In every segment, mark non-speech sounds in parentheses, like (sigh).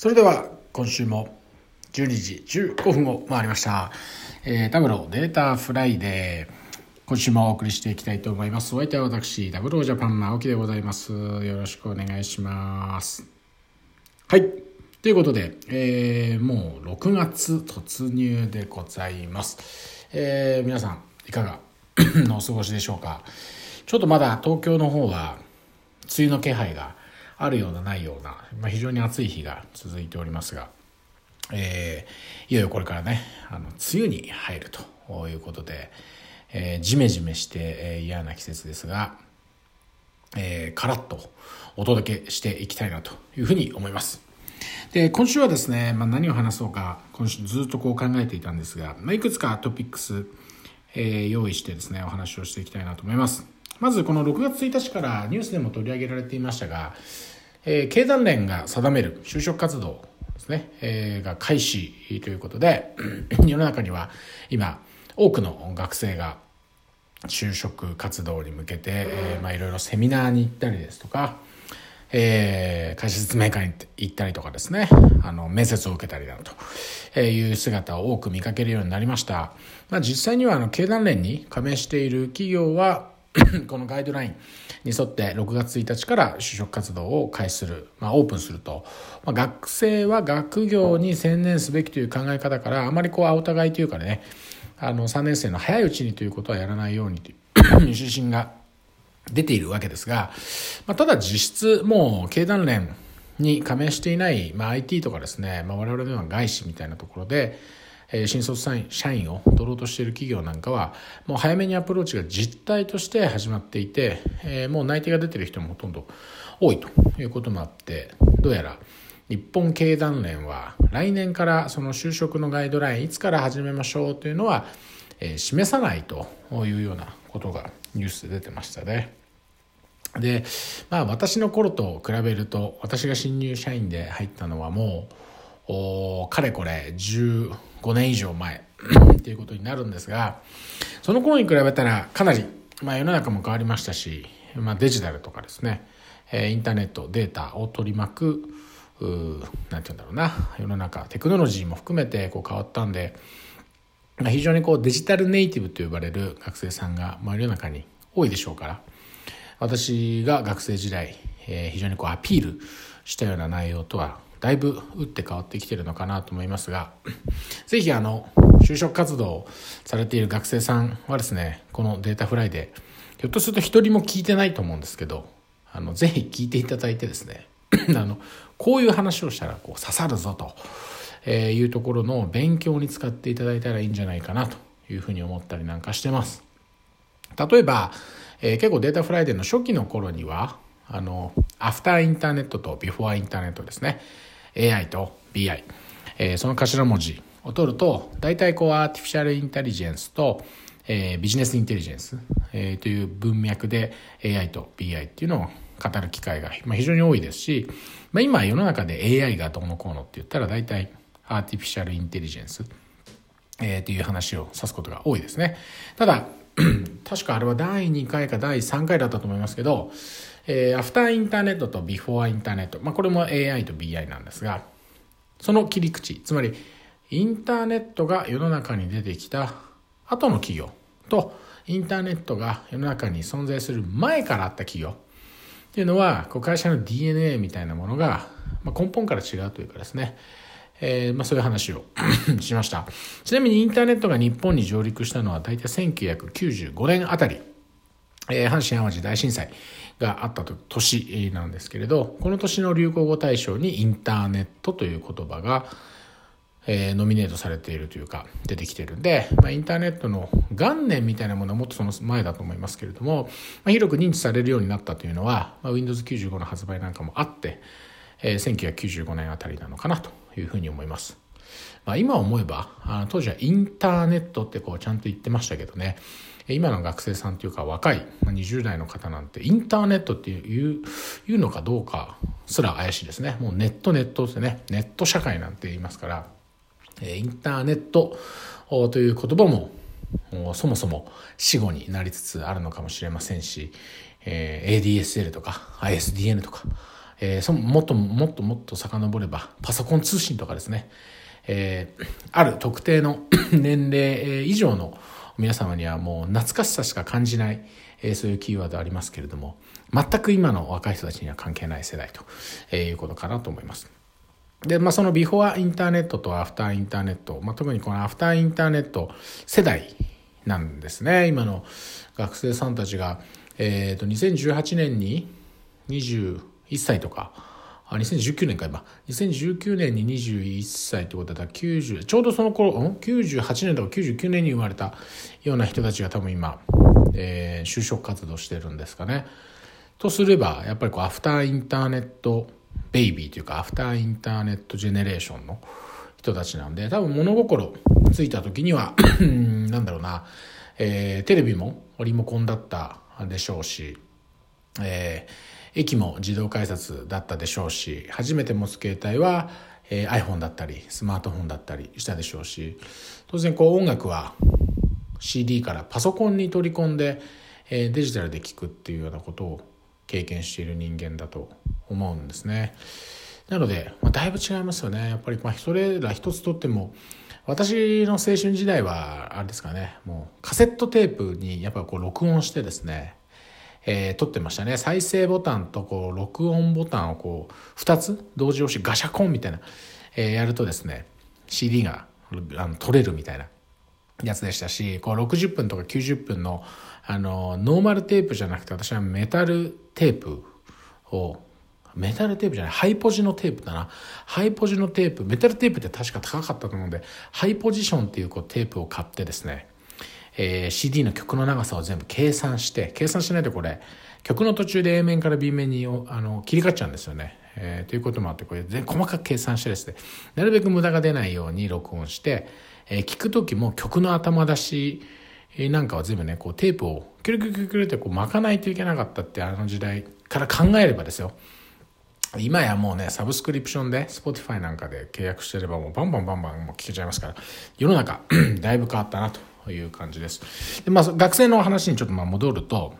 それでは今週も12時15分を回りました、えー、 Tableau データフライデー。今週もお送りしていきたいと思います。お相手は私 Tableau Japan の青木でございます。よろしくお願いします。はい。ということで、えー、もう6月突入でございます、えー、皆さんいかがの (clears throat) お過ごしでしょうか？ちょっとまだ東京の方は梅雨の気配があるようなないような、まあ、非常に暑い日が続いておりますが、えー、いよいよこれからねあの梅雨に入るということで、えー、ジメジメして、えー、嫌な季節ですが、えー、カラッとお届けしていきたいなというふうに思います。で今週はですね、まあ、何を話そうか今週ずっとこう考えていたんですが、まあ、いくつかトピックス、えー、用意してですねお話をしていきたいなと思います。まずこの6月1日からニュースでも取り上げられていましたが、えー、経団連が定める就職活動ですね、えー、が開始ということで (clears throat) 世の中には今多くの学生が就職活動に向けて、えま、いろいろセミナーに行ったりですとか、えー、会社説明会に行ったりとかですねあの面接を受けたりだという姿を多く見かけるようになりました、まあ、実際にはあの経団連に加盟している企業は (coughs) このガイドラインに沿って6月1日から就職活動を開始する、まあ、オープンすると、まあ、学生は学業に専念すべきという考え方からあまりこうお互いというかねあの3年生の早いうちにということはやらないようにという (coughs) 指針が出ているわけですが、まあ、ただ実質もう経団連に加盟していない、まあ、IT とかですね、まあ、我々のような外資みたいなところでえ新卒社員を取ろうとしている企業なんかはもう早めにアプローチが実態として始まっていて、えもう内定が出てる人もほとんど多いということもあってどうやら日本経団連は来年からその就職のガイドラインいつから始めましょうというのは、え示さないというようなことがニュースで出てましたね。でまあ私の頃と比べると私が新入社員で入ったのはもうかれこれ15年以上前 (coughs) っていうことになるんですがその頃に比べたらかなり、まあ、世の中も変わりましたし、まあ、デジタルとかですねインターネットデータを取り巻く何て言うんだろうな世の中テクノロジーも含めてこう変わったんで、まあ、非常にこうデジタルネイティブと呼ばれる学生さんが、まあ、世の中に多いでしょうから私が学生時代、えー、非常にこうアピールしたような内容とはだいぶ打って変わってきてるのかなと思いますが、(clears throat) ぜひあの、就職活動されている学生さんはですね、このデータフライで、ひょっとすると一人も聞いてないと思うんですけど、あの、ぜひ聞いていただいてですね、(clears throat) あの、こういう話をしたらこう刺さるぞと、えいうところの勉強に使っていただいたらいいんじゃないかなというふうに思ったりなんかしてます。例えば、えー、結構データフライデーの初期の頃には、あの、 After Internet と Before Internet ですね。AI と BI、えー、その頭文字を取ると大体こう artificial intelligence と、えー、 business intelligence、えー、という文脈で AI と BI っていうのを語る機会が、まあ、非常に多いですし、まあ、今世の中で AI がどうのこうのって言ったら大体 artificial intelligence、えー、という話を指すことが多いですね。ただ (clears throat) 確かあれは第2回か第3回だったと思いますけどえー、アフターインターネットとビフォーインターネット、まあ、これも AI と BI なんですがその切り口。つまりインターネットが世の中に出てきた後の企業。とインターネットが世の中に存在する前からあった企業。っていうのはこう会社の DNA みたいなものが、まあ、根本から違うというかですね。えーまあ、そういう話を (clears throat) しました。ちなみにインターネットが日本に上陸したのは大体1995年あたり、えー、阪神・淡路大震災。があった年なんですけれどこの年の流行語大賞にインターネットという言葉が、えー、ノミネートされているというか出てきてるんで、まあ、インターネットの元年みたいなものはもっとその前だと思いますけれども、まあ、広く認知されるようになったというのは、まあ、Windows95 の発売なんかもあって、えー、1995年あたりなのかなというふうに思います。まあ、今思えばあ当時はインターネットってこうちゃんと言ってましたけどね今の学生さんというか若い20代の方なんてインターネットっていういうのかどうかすら怪しいですね。もうネットネットってね。ネット社会なんて言いますからインターネットという言葉もそもそも死語になりつつあるのかもしれませんし、え、ADSL とか ISDN とかえ、そもっともっともっと遡ればパソコン通信とかですね、え、ある特定の (coughs) 年齢以上の皆様にはもう懐かしさしか感じない、えー、そういうキーワードありますけれども全く今の若い人たちには関係ない世代と、え、いうことかなと思います。で、まあ、そのビフォアインターネットとアフターインターネット、まあ、特にこのアフターインターネット世代なんですね。今の学生さんたちが、えっ、ー、と、2018年に21歳とか、あ、2019年か今。2019年に21歳ってことだったら90、ちょうどその頃、ん ?98 年とか99年に生まれたような人たちが多分今、えー、就職活動してるんですかね。とすれば、やっぱりこう、アフターインターネットベイビーというかアフターインターネットジェネレーションの人たちなんで多分物心ついた時にはなんだろうな、えー、テレビもリモコンだったでしょうし、えー、駅も自動改札だったでしょうし初めて持つ携帯は、えー、iPhone だったりスマートフォンだったりしたでしょうし当然こう音楽は CD からパソコンに取り込んで、えー、デジタルで聴くっていうようなことを経験している人間だと思うんですね。なので、まあ、だいぶ違いますよね。やっぱり、まあ、それら一つとっても、私の青春時代は、あれですかね、もうカセットテープにやっぱこう録音してですね、えー、撮ってましたね。再生ボタンとこう録音ボタンをこう2つ同時押しガシャコンみたいな、えー、やるとですね、CD があの撮れるみたいなやつでしたし、こう60分とか90分のあのノーマルテープじゃなくて私はメタルテープをメタルテープじゃない、ハイポジのテープだな。ハイポジのテープ、メタルテープって確か高かったと思うんで、ハイポジションっていうこうテープを買ってですね、えー、CD の曲の長さを全部計算して、計算しないとこれ、曲の途中で A 面から B 面にあの切り替わっちゃうんですよね。えー、ということもあって、これ全細かく計算してですね、なるべく無駄が出ないように録音して、えー、聞く時も曲の頭出しなんかは全部ね、こうテープをキュルキュルキュルキュルってこう巻かないといけなかったってあの時代から考えればですよ。今やもうね、サブスクリプションで、Spotify なんかで契約してればもうバンバンバンバンもう聞けちゃいますから、世の中 (clears throat) だいぶ変わったなとという感じです。で、まあ、学生の話にちょっとまあ戻ると、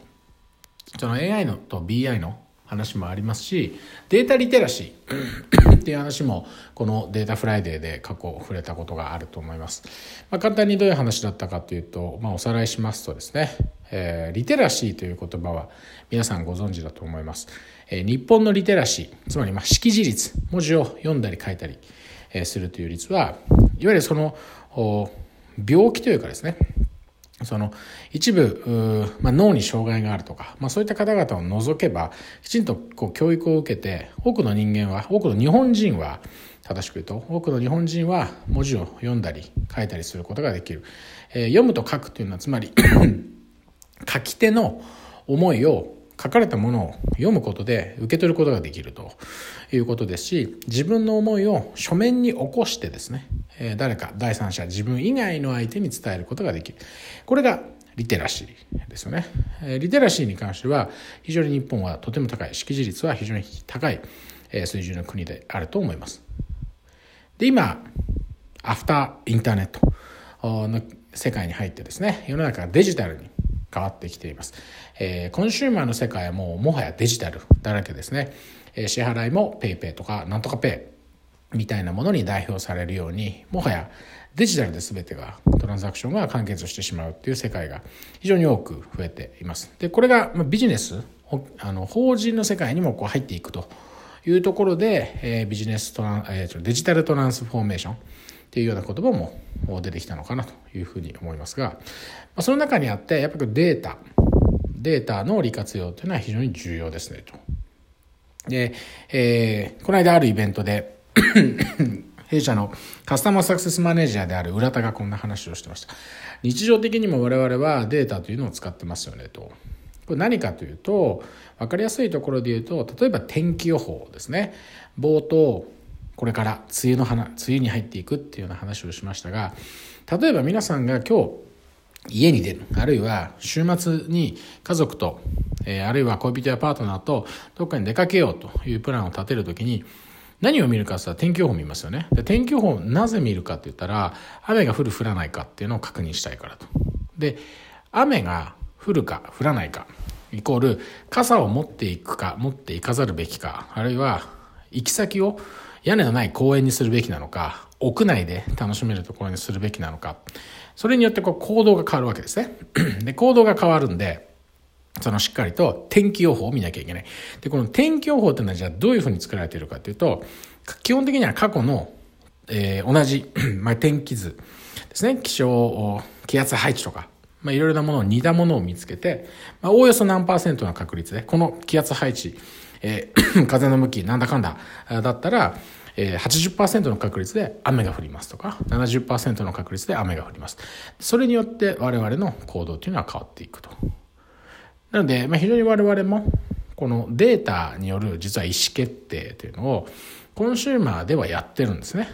その AI のと BI の話もありますし、データリテラシー (coughs) っていう話も、このデータフライデーで過去触れたことがあると思います。まあ、簡単にどういう話だったかというと、まあ、おさらいしますとですね、えー、リテラシーという言葉は皆さんご存知だと思います。えー、日本のリテラシー、つまりまあ識字率、文字を読んだり書いたり、えー、するという率は、いわゆるその病気というかですね、その一部、まあ、脳に障害があるとか、まあ、そういった方々を除けばきちんとこう教育を受けて多くの人間は多くの日本人は正しく言うと多くの日本人は文字を読んだり書いたりすることができる、えー、読むと書くというのはつまり (clears throat) 書き手の思いを書かれたものを読むことで受け取ることができるということですし自分の思いを書面に起こしてですね誰か第三者自分以外の相手に伝えることができる。これがリテラシーですよね。リテラシーに関しては非常に日本はとても高い識字率は非常に高い水準の国であると思います。で今アフターインターネットの世界に入ってですね世の中がデジタルに変わってきています。えー、コンシューマーの世界はもうもはやデジタルだらけですね。えー、支払いも PayPay とかなんとか Pay みたいなものに代表されるように、もはやデジタルで全てがトランザクションが完結してしまうっていう世界が非常に多く増えています。で、これがビジネス、あの法人の世界にもこう入っていくというところで、えー、ビジネストラン、えー、デジタルトランスフォーメーションっていうような言葉も出てきたのかなというふうに思いますが、その中にあってやっぱりデータデータの利活用というのは非常に重要ですねと。で、えー、この間あるイベントで (coughs) 弊社のカスタマーサクセスマネージャーである浦田がこんな話をしてました。日常的にも我々はデータというのを使ってますよねと。これ何かというと、分かりやすいところで言うと、例えば天気予報ですね。冒頭、これから梅雨の花、梅雨に入っていくっていうような話をしましたが、例えば皆さんが今日、家に出る、あるいは週末に家族と、えー、あるいは恋人やパートナーとどっかに出かけようというプランを立てるときに、何を見るかって天気予報見ますよね。で、天気予報なぜ見るかって言ったら、雨が降る降らないかっていうのを確認したいからと。で、雨が降るか降らないかイコール傘を持っていくか持っていかざるべきかあるいは行き先を屋根のない公園にするべきなのか屋内で楽しめるところにするべきなのか。それによってこう行動が変わるわけですね。(clears throat) で行動が変わるんでそのしっかりと天気予報を見なきゃいけない。でこの天気予報っていうのはじゃあどういうふうに作られているかというと基本的には過去の、えー、同じ、(clears throat) まあ、天気図ですね。気象気圧配置とかまあ、いろいろなものを似たものを見つけて、まあ、おおよそ何パーセントの確率で、この気圧配置、えー、(coughs) 風の向き、なんだかんだ、だったら、えー、80%の確率で雨が降りますとか、70%の確率で雨が降ります。それによって我々の行動というのは変わっていくと。なので、まあ、非常に我々も、このデータによる実は意思決定というのを、コンシューマーではやってるんですね。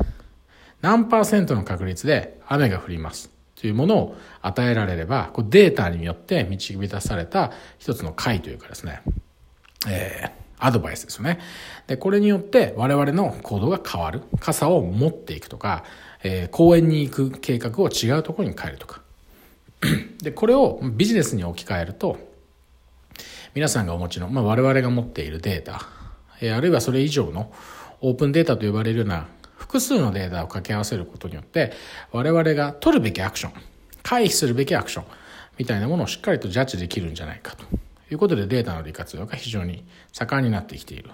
何パーセントの確率で雨が降ります。というものを与えられれば、こデータによって導き出された一つの解というかですね、えー、アドバイスですよね。で、これによって我々の行動が変わる。傘を持っていくとか、えー、公園に行く計画を違うところに変えるとか。(clears throat) で、これをビジネスに置き換えると、皆さんがお持ちの、まあ、我々が持っているデータ、えー、あるいはそれ以上のオープンデータと呼ばれるような複数のデータを掛け合わせることによって我々が取るべきアクション回避するべきアクションみたいなものをしっかりとジャッジできるんじゃないかとということでデータの利活用が非常に盛んになってきている。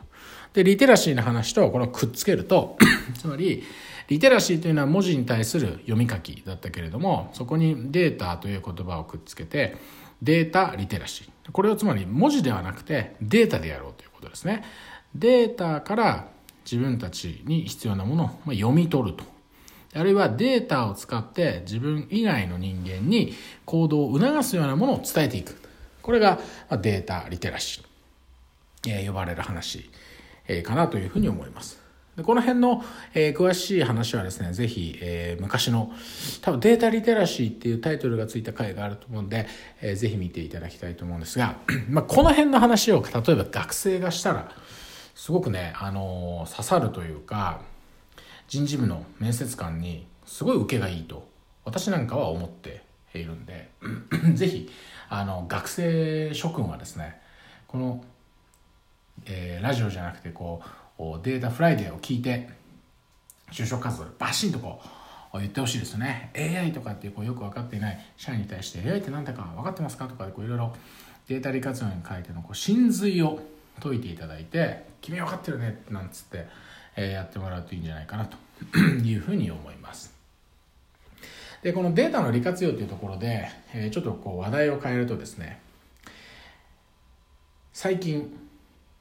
で、リテラシーの話とこれをくっつけると (coughs) つまり、リテラシーというのは文字に対する読み書きだったけれども、そこにデータという言葉をくっつけて、データリテラシー。これをつまり文字ではなくてデータでやろうということですね。データから自分たちに必要なものを読み取ると。あるいはデータを使って自分以外の人間に行動を促すようなものを伝えていく。これがデータリテラシー、え呼ばれる話、えかなというふうに思います。でこの辺の、えー、詳しい話はですね、ぜひ、えー、昔の、多分データリテラシーっていうタイトルがついた回があると思うんで、えー、ぜひ見ていただきたいと思うんですが、(clears throat) まあ、この辺の話を例えば学生がしたら、すごくね、あの刺さるというか人事部の面接官にすごい受けがいいと私なんかは思っているんで (clears throat) 是非あの学生諸君はですねこの、えー、ラジオじゃなくてこうデータフライデーを聞いて就職活動バシンとこう言ってほしいですね AI とかってこうよく分かっていない社員に対して AI って何だか分かってますかとかいろいろデータ利活用に関してのこう真髄を説いていただいて「君分かってるね」なんつって、えー、やってもらうといいんじゃないかなというふうに思います。でこのデータの利活用というところで、えー、ちょっとこう話題を変えるとですね最近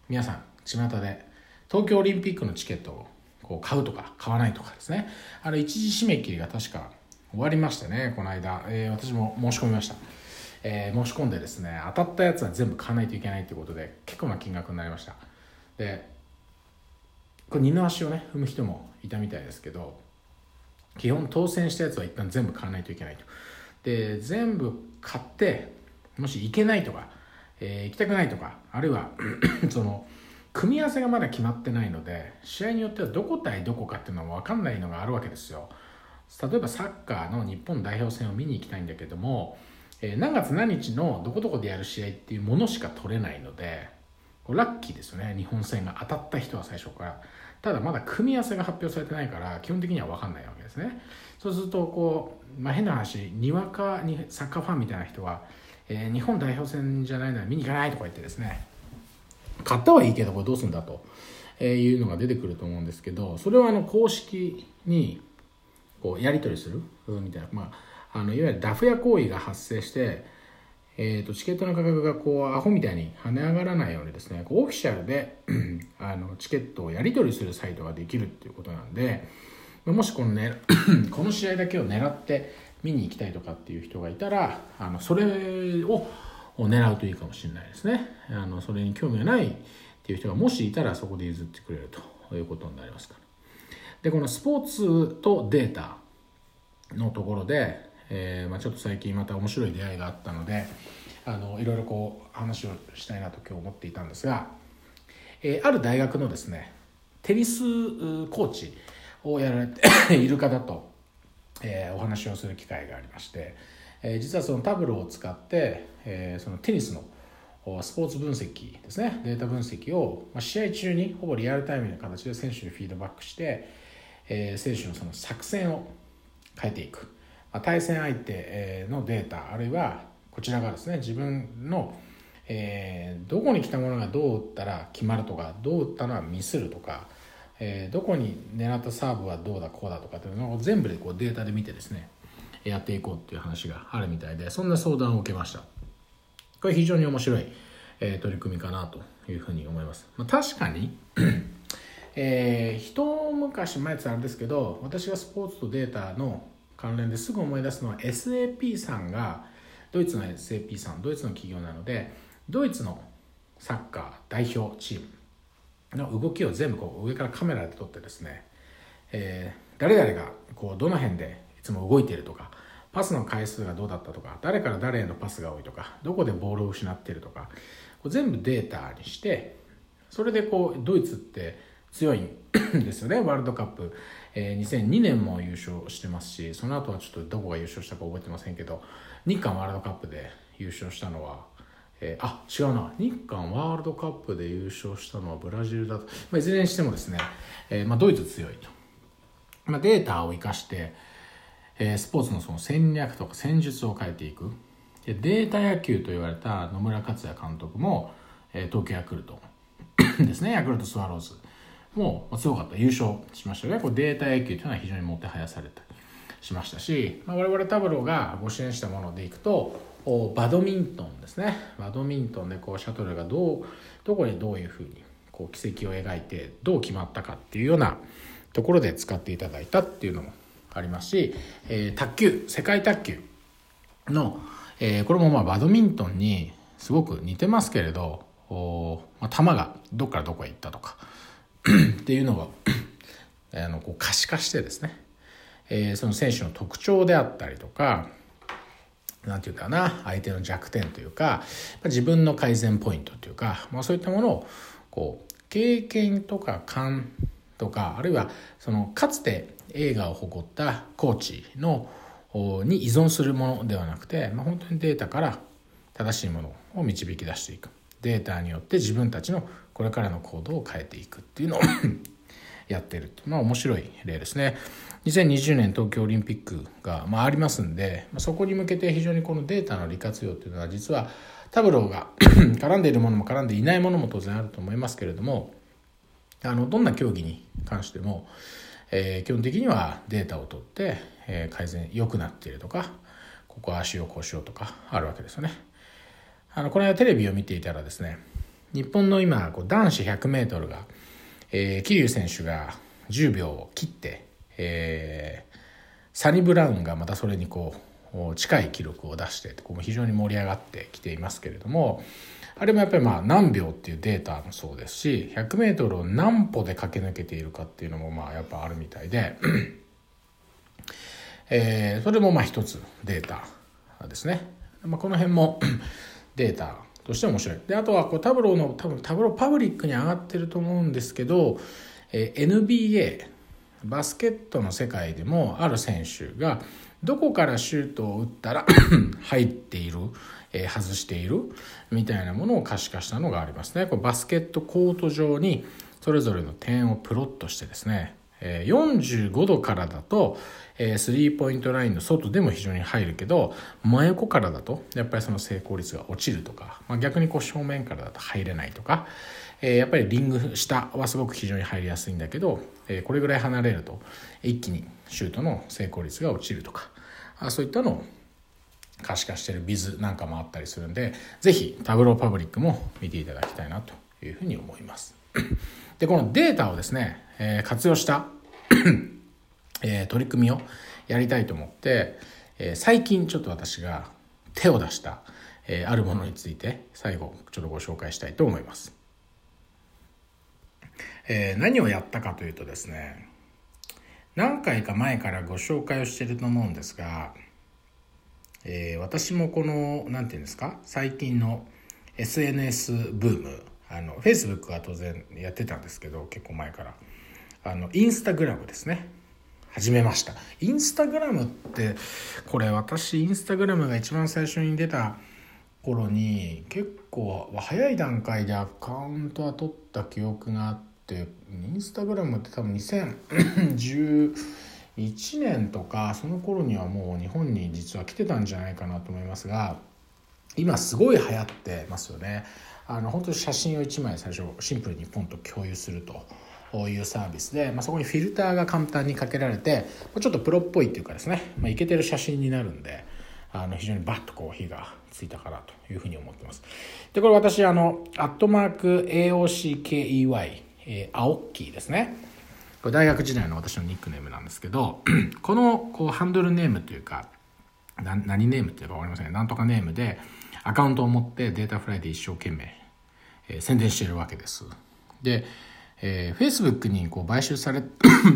皆さん巷で東京オリンピックのチケットをこう買うとか買わないとかですね。あれ一時締め切りが確か終わりましたねこの間、えー、私も申し込みました。えー、申し込んでですね当たったやつは全部買わないといけないということで結構な金額になりました。でこれ二の足をね踏む人もいたみたいですけど基本当選したやつは一旦全部買わないといけないと。で全部買ってもし行けないとか、えー、行きたくないとかあるいは (clears throat) その組み合わせがまだ決まってないので試合によってはどこ対どこかっていうのも分かんないのがあるわけですよ。例えばサッカーの日本代表戦を見に行きたいんだけどもえー、何月何日のどこどこでやる試合っていうものしか取れないのでラッキーですよね。日本戦が当たった人は最初から。ただまだ組み合わせが発表されてないから基本的には分かんないわけですね。そうするとこう、まあ、変な話にわかにサッカーファンみたいな人は、えー、日本代表戦じゃないなら見に行かないとか言ってですね買ったはいいけどこれどうすんだというのが出てくると思うんですけどそれはあの公式にこうやり取りするみたいなまああのいわゆるダフ屋行為が発生して、えーと、チケットの価格がこうアホみたいに跳ね上がらないようにですねこうオフィシャルであのチケットをやり取りするサイトができるっていうことなんでもしこの,、ね、(coughs) この試合だけを狙って見に行きたいとかっていう人がいたらあのそれを狙うといいかもしれないですね。あのそれに興味がないっていう人がもしいたらそこで譲ってくれるということになりますから。でこのスポーツとデータのところでえー、まあ、ちょっと最近また面白い出会いがあったのであのいろいろこう話をしたいなと今日思っていたんですが、えー、ある大学のですねテニスコーチをやられて (coughs) いる方と、えー、お話をする機会がありまして、え、実はそのタブロを使って、え、そのテニスのスポーツ分析ですねデータ分析を、まあ、試合中にほぼリアルタイムの形で選手にフィードバックして、え、選手のその作戦を変えていく、対戦相手のデータあるいはこちらがですね自分の、えー、どこに来たものがどう打ったら決まるとかどう打ったのはミスるとか、えー、どこに狙ったサーブはどうだこうだとかっていうのを全部でこうデータで見てですねやっていこうっていう話があるみたいでそんな相談を受けました。これ非常に面白い、えー、取り組みかなというふうに思います、まあ、確かにえー、一昔前ってあれですけど私がスポーツとデータの関連ですぐ思い出すのは SAP さんがドイツの SAP さんドイツの企業なのでドイツのサッカー代表チームの動きを全部こう上からカメラで撮ってですね、えー、誰々がこうどの辺でいつも動いているとかパスの回数がどうだったとか誰から誰へのパスが多いとかどこでボールを失っているとかこう全部データにしてそれでこうドイツって強いんですよねワールドカップ、えー、2002年も優勝してますしその後はちょっとどこが優勝したか覚えてませんけど日韓ワールドカップで優勝したのは、えー、あ違うな。日韓ワールドカップで優勝したのはブラジルだと、まあ、いずれにしてもですね、えーまあ、ドイツ強いと、まあ、データを生かしてえスポーツのその戦略とか戦術を変えていく。でデータ野球と言われた野村克也監督も、え東京ヤクルトですね。ヤクルトスワローズ。もう強かった。優勝しましたよね。これデータ野球というのは非常にもてはやされたしましたし、まあ、我々タブローがご支援したものでいくとバドミントンですね。バドミントンでこうシャトルがどうどこにどういうふうにこう軌跡を描いてどう決まったかっていうようなところで使っていただいたっていうのもありますし、えー、卓球世界卓球の、えー、これもまあバドミントンにすごく似てますけれどお、まあ、球がどっからどこへ行ったとか (clears throat) っていうのをあのこう可視化してですね、えー、その選手の特徴であったりとかなんていうかな相手の弱点というか自分の改善ポイントというか、まあ、そういったものをこう経験とか勘とかあるいはそのかつて映画を誇ったコーチのに依存するものではなくて、まあ、本当にデータから正しいものを導き出していく。データによって自分たちのこれからの行動を変えていくっていうのを (coughs) やってるまあ面白い例ですね2020年東京オリンピックが、まあ、ありますんでそこに向けて非常にこのデータの利活用っていうのは実はタブローが (coughs) 絡んでいるものも絡んでいないものも当然あると思いますけれどもあのどんな競技に関してもえー、基本的にはデータを取って、えー、改善良くなっているとかここは足をこうしようとかあるわけですよね。あのこの間テレビを見ていたらですね日本の今こう男子 100m が、えー、桐生選手が10秒を切って、えー、サニブラウンがまたそれにこう近い記録を出してここ非常に盛り上がってきていますけれどもあれもやっぱりまあ何秒っていうデータもそうですし 100m を何歩で駆け抜けているかっていうのもまあやっぱあるみたいで、えー、それもまあ一つデータですね、まあ、この辺もデータとして面白いであとはこうタブローの多分タブローパブリックに上がってると思うんですけど、え、NBA バスケットの世界でもある選手がどこからシュートを打ったら (coughs) 入っているえ、外しているみたいなものを可視化したのがありますね。これバスケットコート上にそれぞれの点をプロットしてですね、え、45度からだと、えー、スリーポイントラインの外でも非常に入るけど真横からだとやっぱりその成功率が落ちるとか、まあ、逆にこう正面からだと入れないとか、えー、やっぱりリング下はすごく非常に入りやすいんだけど、え、これぐらい離れると一気にシュートの成功率が落ちるとかあそういったのを可視化してるビズなんかもあったりするんで是非タブローパブリックも見ていただきたいなというふうに思います。(clears throat) でこのデータをですね、えー、活用した (clears throat) えー、取り組みをやりたいと思って、えー、最近ちょっと私が手を出した、えあるものについて最後ちょっとご紹介したいと思います、え何をやったかというとですね何回か前からご紹介をしていると思うんですがえー、私もこの何て言うんですか最近の SNS ブームあの Facebook は当然やってたんですけど結構前から。あのインスタグラムですね。始めました。インスタグラムってこれ私インスタグラムが一番最初に出た頃に結構早い段階でアカウントは取った記憶があってインスタグラムって多分2011年とかその頃にはもう日本に実は来てたんじゃないかなと思いますが今すごい流行ってますよね。あの本当に写真を1枚最初シンプルにポンと共有すると。いうサービスで、まあ、そこにフィルターが簡単にかけられてちょっとプロっぽいっていうかですね、まあ、イケてる写真になるんであの非常にバッとこう火がついたかなというふうに思ってます。でこれ私あのアットマーク AOCKEY、えー、青木ですね。これ大学時代の私のニックネームなんですけど (clears throat) このこうハンドルネームというか何ネームっていうか分かりませんね。なんとかネームでアカウントを持ってデータフライで一生懸命、えー、宣伝しているわけです。で、えー、Facebook にこう買収され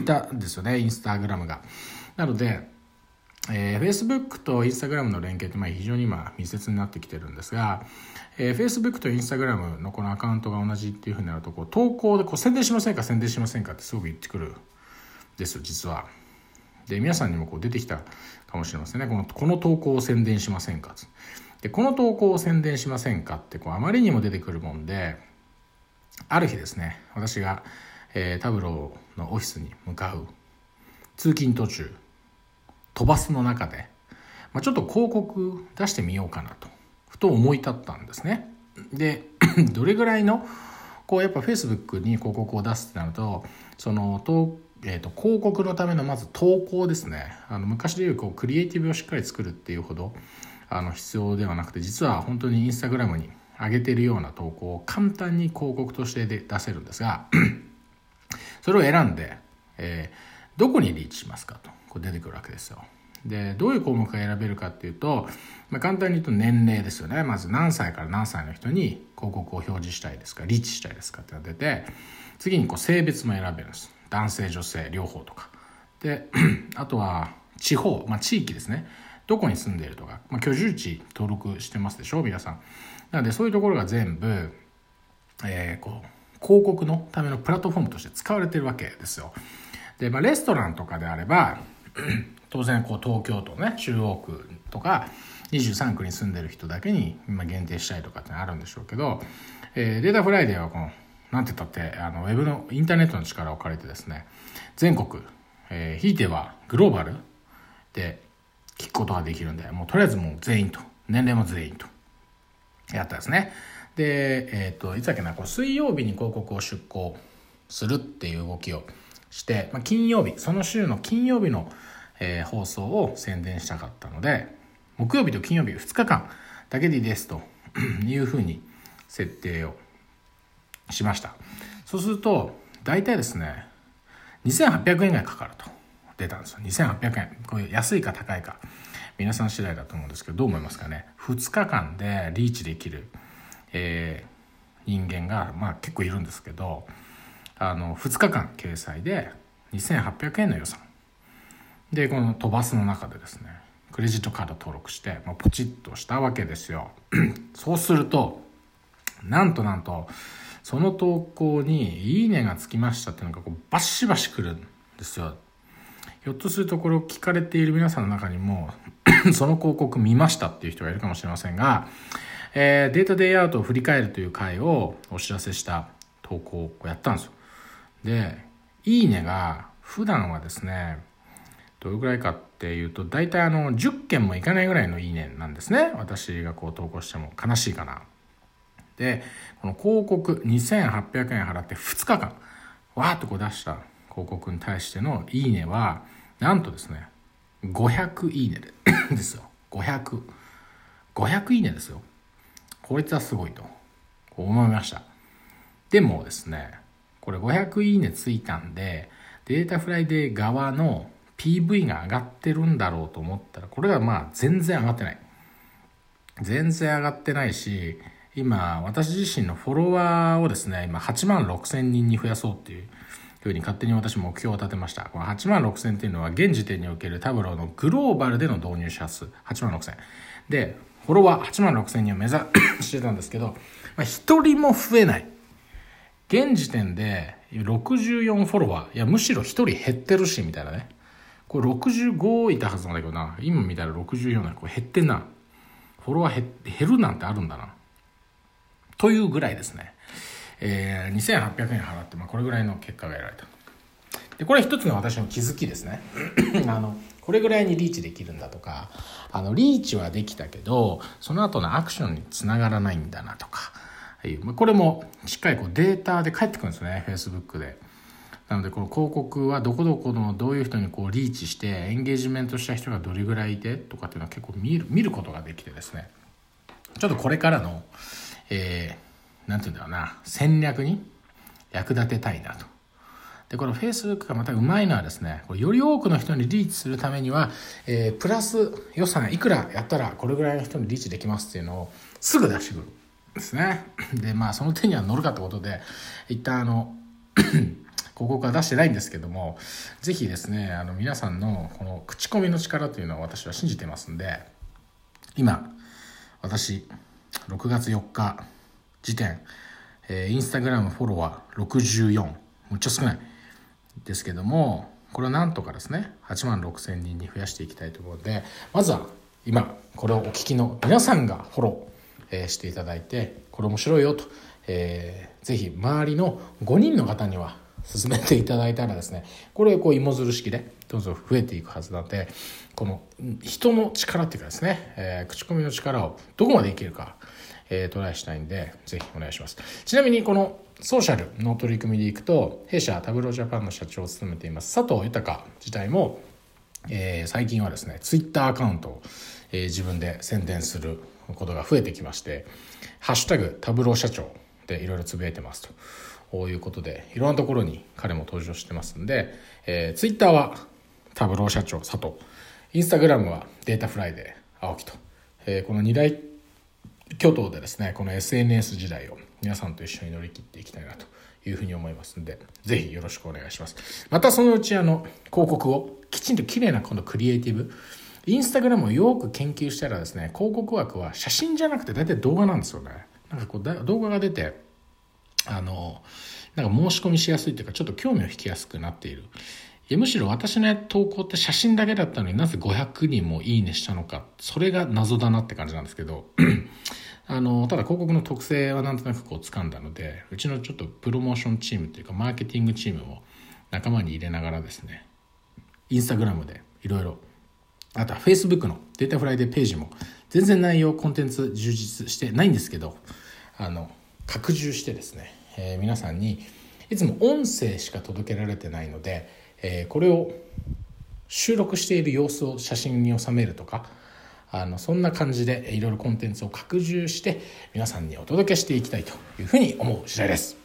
たんですよね (coughs) インスタグラムが。なのでえー、Facebook と Instagram の連携ってまあ非常に今密接になってきてるんですが、えー、Facebook と Instagram のこのアカウントが同じっていうふうになるとこう投稿でこう宣伝しませんか宣伝しませんかってすごく言ってくるんですよ実は。で皆さんにもこう出てきたかもしれませんね。このこの投稿を宣伝しませんかでこの投稿を宣伝しませんかってこうあまりにも出てくるもんである日ですね私が、えー、タブローのオフィスに向かう通勤途中飛ばすの中で、まあ、ちょっと広告出してみようかなとふと思い立ったんですね。で (clears throat) どれぐらいのこうやっぱ Facebook に広告を出すってなるとそのと、えーと、広告のためのまず投稿ですねあの昔でいうこうクリエイティブをしっかり作るっていうほどあの必要ではなくて実は本当にインスタグラムに上げてるような投稿を簡単に広告としてで出せるんですが (clears throat) それを選んで、えー、どこにリーチしますかとこう出てくるわけですよ。でどういう項目が選べるかっていうと、まあ、簡単に言うと年齢ですよね。まず何歳から何歳の人に広告を表示したいですかリーチしたいですかっていうのが出て次にこう性別も選べるんです。男性女性両方とか。で (clears throat) あとは地方、まあ、地域ですね。どこに住んでいるとか、まあ、居住地登録してますでしょ皆さん。なのでそういうところが全部、えー、こう広告のためのプラットフォームとして使われてるわけですよ。で、まあ、レストランとかであれば (clears throat) 当然こう東京都ね中央区とか23区に住んでる人だけに今限定したいとかってあるんでしょうけど、えー、データフライデーはこのなんて言ったってあのウェブのインターネットの力を借りてですね全国、えー、ひいてはグローバルで聞くことができるんでもうとりあえずもう全員と年齢も全員とやったですね。でえっ、ー、といつだっけなこう水曜日に広告を出稿するっていう動きをして、まあ、金曜日その週の金曜日の、えー、放送を宣伝したかったので木曜日と金曜日2日間だけでいいですと (clears throat) いうふうに設定をしました。そうすると大体ですね2800円ぐらいかかると。出たんですよ。2800円。これ安いか高いか。皆さん次第だと思うんですけどどう思いますかね？2日間でリーチできる、えー、人間が、まあ、結構いるんですけどあの2日間掲載で2800円の予算。でこの飛ばすの中でですねクレジットカード登録して、まあ、ポチッとしたわけですよ。(clears throat) そうするとなんとなんとその投稿に「いいね」がつきましたっていうのがこうバシバシくるんですよ。ひょっとするとこれを聞かれている皆さんの中にも (clears throat) その広告見ましたっていう人がいるかもしれませんが、えー、データデイアウトを振り返るという回をお知らせした投稿をやったんですよ。で「いいね」が普段はですねどれぐらいかっていうと大体あの10件もいかないぐらいの「いいね」なんですね。私がこう投稿しても悲しいかな。でこの広告2800円払って2日間わーっとこう出した広告に対しての「いいね」はなんとですね500いいねで (coughs) ですよ。500500いいねですよ。こいつはすごいと。思いました。でもですねこれ500いいねついたんで、データフライデー側の PV が上がってるんだろうと思ったら、これがまあ全然上がってない。全然上がってないし、今、私自身のフォロワーをですね、今8万6千人に増やそうっていうふうに勝手に私目標を立てました。この8万6千っていうのは現時点におけるタブローのグローバルでの導入者数、8万6千。で、フォロワー8万6千人を目指してたんですけど、まあ、1人も増えない。現時点で64フォロワーいやむしろ1人減ってるしみたいなねこれ65いたはずなんだけどな今見たら64なこれ減ってんなフォロワー減るなんてあるんだな。というぐらいですね。えー、2800円払って、まあ、これぐらいの結果が得られた。で、これ一つの私の気づきですね。(clears throat) あの、これぐらいにリーチできるんだとか、あの、リーチはできたけど、その後のアクションにつながらないんだなとか、まあこれもしっかりこうデータで返ってくるんですね、Facebook で。なのでこの広告はどこどこのどういう人にこうリーチしてエンゲージメントした人がどれぐらいいてとかっていうのは結構見る見ることができてですねちょっとこれからの、えー、なんていうんだろうな戦略に役立てたいなと。でこの Facebook がまたうまいのはですねより多くの人にリーチするためには、えー、プラス予算いくらやったらこれぐらいの人にリーチできますっていうのをすぐ出してくるですね (laughs) でまあその手には乗るかってことで一旦あの (coughs) 広告は出してないんですけども、ぜひですね、あの皆さんのこの口コミの力というのは私は信じてますんで、今、私、6月4日時点、えー、インスタグラムフォロワー64、むっちゃ少ない。ですけども、これをなんとかですね、8万6千人に増やしていきたいところで、まずは今、これをお聞きの皆さんがフォロー、えー、していただいて、これ面白いよと、えー、ぜひ周りの5人の方には進めていただいたらですねこれこう芋づる式でどんどん増えていくはずなのでこの人の力っていうかですね、えー、口コミの力をどこまでいけるか、えー、トライしたいんでぜひお願いしますちなみにこのソーシャルの取り組みでいくと弊社タブロージャパンの社長を務めています佐藤豊自体も、えー、最近はですねツイッターアカウントを、えー、自分で宣伝することが増えてきまして「ハッシュタグタブロー社長」でいろいろつぶやいてますと。いうことでいろんなところに彼も登場してますんで、えー、ツイッターは Tableau 社長佐藤。インスタグラムはデータフライデー青木と、えー、この2大巨頭でですねこの SNS 時代を皆さんと一緒に乗り切っていきたいなというふうに思いますんでぜひよろしくお願いします。またそのうちあの広告をきちんと綺麗なこのクリエイティブ。インスタグラムをよく研究したらですね広告枠は写真じゃなくて大体動画なんですよね。なんかこう動画が出てあのなんか申し込みしやすいというかちょっと興味を引きやすくなっている。いやむしろ私の投稿って写真だけだったのになぜ500人もいいねしたのか。それが謎だなって感じなんですけど。(clears throat) あのただ広告の特性はなんとなくこう掴んだのでうちのちょっとプロモーションチームというかマーケティングチームも仲間に入れながらですねインスタグラムでいろいろあとはフェイスブックのデータフライデーページも全然内容コンテンツ充実してないんですけどあの拡充してですね、えー、皆さんにいつも音声しか届けられてないので、えー、これを収録している様子を写真に収めるとかあのそんな感じでいろいろコンテンツを拡充して皆さんにお届けしていきたいというふうに思う次第です。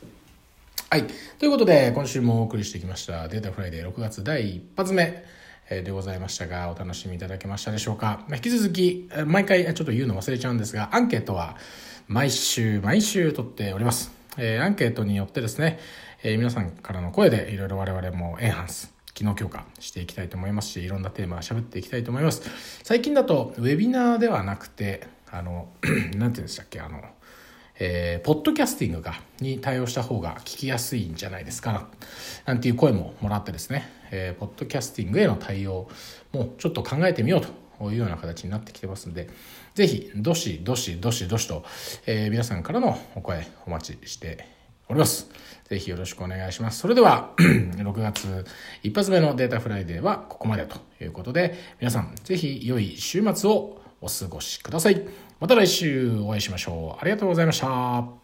はい。ということで、今週もお送りしてきましたデータフライデー6月第一発目でございましたが、お楽しみいただけましたでしょうか。引き続き、毎回ちょっと言うの忘れちゃうんですが、アンケートは毎週毎週取っております。えー、アンケートによってですね、えー、皆さんからの声でいろいろ我々もエンハンス、機能強化していきたいと思いますし、いろんなテーマ喋っていきたいと思います。最近だと、ウェビナーではなくて、あの、(clears throat) なんて言うんでしたっけ、あの、えー、ポッドキャスティングが、に対応した方が聞きやすいんじゃないですかな、なんていう声ももらってですね、えー、ポッドキャスティングへの対応もちょっと考えてみようというような形になってきてますんで、ぜひ、どしどしどしどしと、えー、皆さんからのお声お待ちしております。ぜひよろしくお願いします。それでは、(clears throat) 6月一発目のデータフライデーはここまでということで、皆さん、ぜひ良い週末をお過ごしください。また来週お会いしましょう。ありがとうございました。